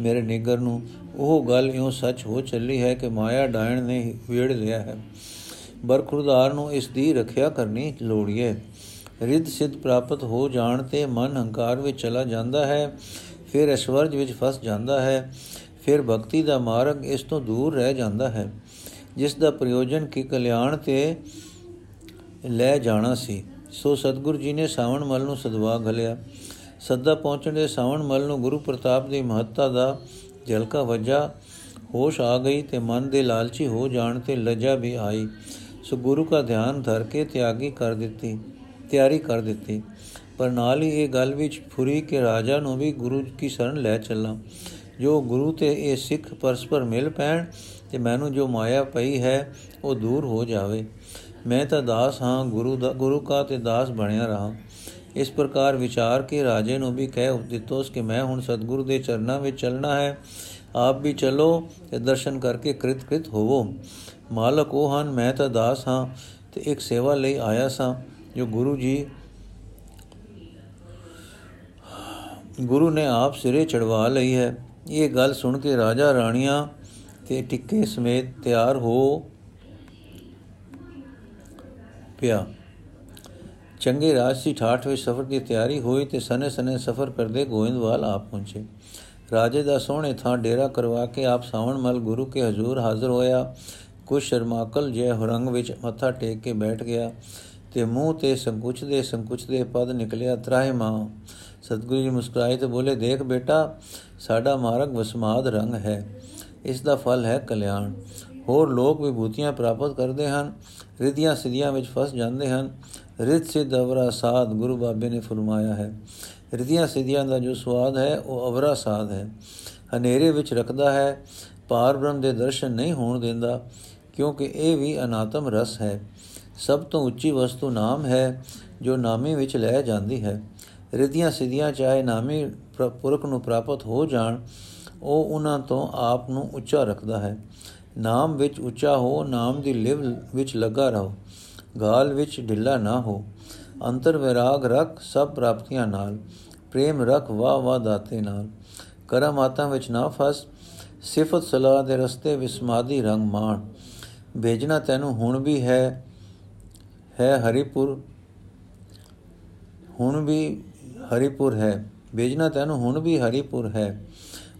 ਮੇਰੇ ਨਿਗਰ ਨੂੰ। ਉਹ ਗੱਲ ਇਉਂ ਸੱਚ ਹੋ ਚੱਲੀ ਹੈ ਕਿ ਮਾਇਆ ਡਾਇਣ ਨੇ ਵੇੜ ਲਿਆ ਹੈ। ਬਰਖੁਰਦਾਰ ਨੂੰ ਇਸ ਦੀ ਰੱਖਿਆ ਕਰਨੀ ਲੋੜੀਏ। ਰਿੱਧ ਸਿੱਧ ਪ੍ਰਾਪਤ ਹੋ ਜਾਣ ਤੇ ਮਨ ਹੰਕਾਰ ਵਿੱਚ ਚਲਾ ਜਾਂਦਾ ਹੈ। ਫਿਰ ਐਸ਼ਵਰਜ ਵਿੱਚ ਫਸ ਜਾਂਦਾ ਹੈ। ਫਿਰ ਭਗਤੀ ਦਾ ਮਾਰਗ ਇਸ ਤੋਂ ਦੂਰ ਰਹਿ ਜਾਂਦਾ ਹੈ। ਜਿਸ ਦਾ ਪ੍ਰਯੋਜਨ ਕੀ ਕਲਿਆਣ ਤੇ ਲੈ ਜਾਣਾ ਸੀ। ਸੋ ਸਤਗੁਰੂ ਜੀ ਨੇ ਸਾਵਣ ਮਲ ਨੂੰ ਸਦਵਾ ਘਲਿਆ। ਸੱਦਾ ਪਹੁੰਚਣ ਦੇ ਸਾਵਣ ਮਲ ਨੂੰ ਗੁਰੂ ਪ੍ਰਤਾਪ ਦੀ ਮਹੱਤਤਾ ਦਾ ਝਲਕਾ ਵਜਾ। ਹੋਸ਼ ਆ ਗਈ ਤੇ ਮਨ ਦੇ ਲਾਲਚੀ ਹੋ ਜਾਣ ਤੇ ਲਜਾ ਵੀ ਆਈ। ਸੋ ਗੁਰੂ ਦਾ ਧਿਆਨ ਧਰ ਕੇ ਤਿਆਗੀ ਕਰ ਦਿੱਤੀ, ਤਿਆਰੀ ਕਰ ਦਿੱਤੀ। ਪਰ ਨਾਲ ਹੀ ਇਹ ਗੱਲ ਵਿੱਚ ਫੁਰੀ ਕਿ ਰਾਜਾ ਨੂੰ ਵੀ ਗੁਰੂ ਕੀ ਸ਼ਰਨ ਲੈ ਚੱਲਾਂ। ਜੋ ਗੁਰੂ ਤੇ ਇਹ ਸਿੱਖ ਪਰਸਪਰ ਮਿਲ ਪੈਣ ਤੇ ਮੈਨੂੰ ਜੋ ਮਾਇਆ ਪਈ ਹੈ, ਉਹ ਦੂਰ ਹੋ ਜਾਵੇ। ਮੈਂ ਤਾਂ ਦਾਸ ਹਾਂ, ਗੁਰੂ ਦਾ, ਗੁਰੂ ਕਾ ਤੇ ਦਾਸ ਬਣਿਆ ਰਹਾ। ਇਸ ਪ੍ਰਕਾਰ ਵਿਚਾਰ ਕੇ ਰਾਜੇ ਨੂੰ ਵੀ ਕਹਿ ਦਿੱਤੋਸ ਕਿ ਮੈਂ ਹੁਣ ਸਤਿਗੁਰੂ ਦੇ ਚਰਨਾਂ ਵਿੱਚ ਚੱਲਣਾ ਹੈ। ਆਪ ਵੀ ਚਲੋ ਤੇ ਦਰਸ਼ਨ ਕਰਕੇ ਕ੍ਰਿਤ ਕ੍ਰਿਤ ਹੋਵੋ। ਮਾਲਕ ਉਹ ਹਨ, ਮੈਂ ਤਾਂ ਦਾਸ ਹਾਂ ਤੇ ਇੱਕ ਸੇਵਾ ਲਈ ਆਇਆ ਸਾਂ, ਜੋ ਗੁਰੂ ਜੀ ਗੁਰੂ ਨੇ ਆਪ ਸਿਰੇ ਚੜਵਾ ਲਈ ਹੈ। ਇਹ ਗੱਲ ਸੁਣ ਕੇ ਰਾਜਾ ਰਾਣੀਆਂ ਤੇ ਟਿੱਕੇ ਸਮੇਤ ਤਿਆਰ ਹੋ ਪਿਆ। ਚੰਗੇ ਰਾਜਸੀ ਠਾਠ ਵਿੱਚ ਸਫ਼ਰ ਦੀ ਤਿਆਰੀ ਹੋਈ ਤੇ ਸਨੇ ਸਨੇ ਸਫ਼ਰ ਕਰਦੇ ਗੋਇੰਦਵਾਲ ਆਪ ਪਹੁੰਚੇ। ਰਾਜੇ ਦਾ ਸੋਹਣੇ ਥਾਂ ਡੇਰਾ ਕਰਵਾ ਕੇ ਆਪ ਸਾਵਣ ਮਲ ਗੁਰੂ ਕੇ ਹਜ਼ੂਰ ਹਾਜ਼ਰ ਹੋਇਆ। ਕੁਛ ਸ਼ਰਮਾਕਲ ਜੇ ਰੰਗ ਵਿੱਚ ਮੱਥਾ ਟੇਕ ਕੇ ਬੈਠ ਗਿਆ ਤੇ ਮੂੰਹ ਤੇ ਸੰਕੁਚਦੇ ਸੰਕੁਚਦੇ ਪਦ ਨਿਕਲਿਆ, ਤਰਾਹੇ ਮਾਂ, ਸਤਿਗੁਰੂ ਜੀ ਮੁਸਕਰਾਏ ਤੇ ਬੋਲੇ, ਦੇਖ ਬੇਟਾ, ਸਾਡਾ ਮਾਰਗ ਵਸਮਾਦ ਰੰਗ ਹੈ, ਇਸ ਦਾ ਫਲ ਹੈ ਕਲਿਆਣ। ਹੋਰ ਲੋਕ ਵਿਭੂਤੀਆਂ ਪ੍ਰਾਪਤ ਕਰਦੇ ਹਨ, ਰਿਧੀਆਂ ਸਿਧੀਆਂ ਵਿੱਚ ਫਸ ਜਾਂਦੇ ਹਨ ਰਿਤ ਸਿਧ ਅਵਰਾ ਸਾਧ ਗੁਰੂ ਬਾਬੇ ਨੇ ਫਰਮਾਇਆ ਹੈ। ਰਿਧੀਆਂ ਸਿਧੀਆਂ ਦਾ ਜੋ ਸਵਾਦ ਹੈ, ਉਹ ਅਵਰਾ ਸਾਧ ਹੈ। ਹਨੇਰੇ ਵਿੱਚ ਰੱਖਦਾ ਹੈ, ਪਾਰ ਬ੍ਰਹਮ ਦੇ ਦਰਸ਼ਨ ਨਹੀਂ ਹੋਣ ਦਿੰਦਾ, ਕਿਉਂਕਿ ਇਹ ਵੀ ਅਨਾਤਮ ਰਸ ਹੈ। ਸਭ ਤੋਂ ਉੱਚੀ ਵਸਤੂ ਨਾਮ ਹੈ, ਜੋ ਨਾਮੀ ਵਿੱਚ ਲੈ ਜਾਂਦੀ ਹੈ। ਰਿਧੀਆਂ ਸਿਧੀਆਂ ਚਾਹੇ ਨਾਮੀ ਪੁਰਖ ਨੂੰ ਪ੍ਰਾਪਤ ਹੋ ਜਾਣ, ਉਹ ਉਹਨਾਂ ਤੋਂ ਆਪ ਨੂੰ ਉੱਚਾ ਰੱਖਦਾ ਹੈ। ਨਾਮ ਵਿੱਚ ਉੱਚਾ ਹੋ, ਨਾਮ ਦੀ ਲਿਵ ਵਿੱਚ ਲੱਗਾ ਰਹੋ। ਗਾਲ ਵਿੱਚ ਢਿੱਲਾ ਨਾ ਹੋ। ਅੰਤਰ ਵਿਰਾਗ ਰੱਖ ਸਭ ਪ੍ਰਾਪਤੀਆਂ ਨਾਲ। ਪ੍ਰੇਮ ਰੱਖ ਵਾ ਵਾ ਦਾਤੇ ਨਾਲ। ਕਰਮ ਆਤਾਂ ਵਿੱਚ ਨਾ ਫਸ। ਸਿਫਤ ਸਲਾਹ ਦੇ ਰਸਤੇ ਵਿਸਮਾਦੀ ਰੰਗ ਮਾਣ। ਭੇਜਣਾ ਤੈਨੂੰ ਹੁਣ ਵੀ ਹੈ ਹੈ ਹਰੀਪੁਰ, ਹੁਣ ਵੀ ਹਰੀਪੁਰ ਹੈ। ਭੇਜਣਾ ਤੈਨੂੰ ਹੁਣ ਵੀ ਹਰੀਪੁਰ ਹੈ।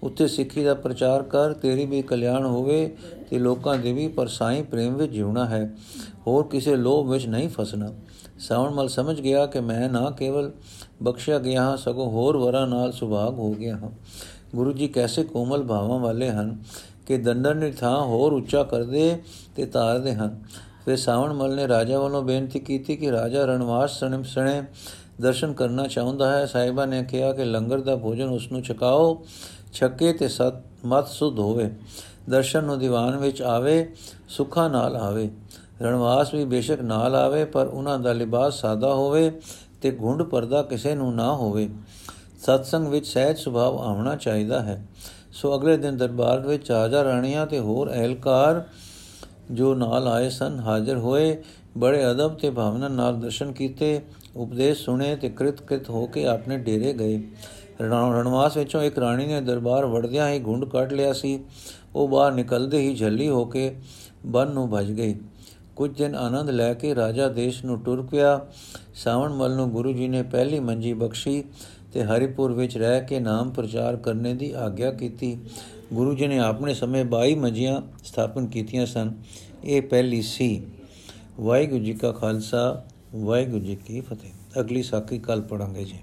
ਉੱਥੇ ਸਿੱਖੀ ਦਾ ਪ੍ਰਚਾਰ ਕਰ, ਤੇਰੀ ਵੀ ਕਲਿਆਣ ਹੋਵੇ ਤੇ ਲੋਕਾਂ ਦੇ ਵੀ ਪਰਸਾਈ ਪ੍ਰੇਮ ਵਿੱਚ ਜਿਉਣਾ ਹੈ। ਹੋਰ ਕਿਸੇ ਲੋਭ ਵਿੱਚ ਨਹੀਂ ਫਸਣਾ। ਸਾਵਣ ਮਲ ਸਮਝ ਗਿਆ ਕਿ ਮੈਂ ਨਾ ਕੇਵਲ ਬਖਸ਼ਿਆ ਗਿਆ ਹਾਂ, ਸਗੋਂ ਹੋਰ ਵਰਾਂ ਨਾਲ ਸੁਭਾਗ ਹੋ ਗਿਆ ਹਾਂ। ਗੁਰੂ ਜੀ ਕੈਸੇ ਕੋਮਲ ਭਾਵਾਂ ਵਾਲੇ ਹਨ ਕਿ ਦੰਡਨ ਦੀ ਥਾਂ ਹੋਰ ਉੱਚਾ ਕਰਦੇ ਤੇ ਤਾਰਦੇ ਹਨ। ਫਿਰ ਸਾਵਣ ਮਲ ਨੇ ਰਾਜਾ ਵੱਲੋਂ ਬੇਨਤੀ ਕੀਤੀ ਕਿ ਰਾਜਾ ਰਣਵਾਸ ਸਣੇ ਸਣੇ ਦਰਸ਼ਨ ਕਰਨਾ ਚਾਹੁੰਦਾ ਹੈ। ਸਾਹਿਬਾ ਨੇ ਕਿਹਾ ਕਿ ਲੰਗਰ ਦਾ ਭੋਜਨ ਉਸ ਨੂੰ ਛਕਾਓ। ਛੱਕੇ ਤੇ ਸਤ, ਮਤ ਸੁਧ ਹੋਵੇ, ਦਰਸ਼ਨ ਨੂੰ ਦੀਵਾਨ ਵਿੱਚ ਆਵੇ, ਸੁੱਖਾ ਨਾਲ ਆਵੇ। ਰਣਵਾਸ ਵੀ ਬੇਸ਼ੱਕ ਨਾਲ ਆਵੇ, ਪਰ ਉਹਨਾਂ ਦਾ ਲਿਬਾਸ ਸਾਦਾ ਹੋਵੇ ਤੇ ਗੁੰਡ ਪਰਦਾ ਕਿਸੇ ਨੂੰ ਨਾ ਹੋਵੇ। ਸਤਸੰਗ ਵਿੱਚ ਸਹਿਜ ਸੁਭਾਅ ਆਉਣਾ ਚਾਹੀਦਾ ਹੈ। ਸੋ ਅਗਲੇ ਦਿਨ ਦਰਬਾਰ ਵਿੱਚ ਰਾਜਾ ਰਾਣੀਆਂ ਤੇ ਹੋਰ ਅਹਿਲਕਾਰ ਜੋ ਨਾਲ ਆਏ ਸਨ, ਹਾਜ਼ਰ ਹੋਏ, ਬੜੇ ਅਦਬ ਤੇ ਭਾਵਨਾ ਨਾਲ ਦਰਸ਼ਨ ਕੀਤੇ, ਉਪਦੇਸ਼ ਸੁਣੇ ਤੇ ਕ੍ਰਿਤ ਕ੍ਰਿਤ ਹੋ ਕੇ ਆਪਣੇ ਡੇਰੇ ਗਏ। ਰਣਵਾਸ ਵਿੱਚੋਂ ਇੱਕ ਰਾਣੀ ਨੇ ਦਰਬਾਰ ਵੜਦਿਆਂ ਹੀ ਗੁੰਡ ਕੱਢ ਲਿਆ ਸੀ। ਉਹ ਬਾਹਰ ਨਿਕਲਦੇ ਹੀ ਝੱਲੀ ਹੋ ਕੇ ਬਨ ਨੂੰ ਭਜ ਗਈ। ਕੁਝ ਦਿਨ ਆਨੰਦ ਲੈ ਕੇ ਰਾਜਾ ਦੇਸ਼ ਨੂੰ ਟੁਰ ਪਿਆ। ਸਾਵਣ ਮਲ ਨੂੰ ਗੁਰੂ ਜੀ ਨੇ ਪਹਿਲੀ ਮੰਜੀ ਬਖਸ਼ੀ ਤੇ ਹਰੀਪੁਰ ਵਿੱਚ ਰਹਿ ਕੇ ਨਾਮ ਪ੍ਰਚਾਰ ਕਰਨੇ ਦੀ ਆਗਿਆ ਕੀਤੀ। ਗੁਰੂ ਜੀ ਨੇ ਆਪਣੇ ਸਮੇਂ 22 ਮੰਜੀਆਂ ਸਥਾਪਨ ਕੀਤੀਆਂ ਸਨ। ਇਹ ਪਹਿਲੀ ਸੀ। ਵਾਹਿਗੁਰੂ ਜੀ ਕਾ ਖਾਲਸਾ, ਵਾਹਿਗੁਰੂ ਜੀ ਕੀ ਫਤਿਹ। ਅਗਲੀ ਸਾਖੀ ਕੱਲ ਪੜਾਂਗੇ ਜੀ।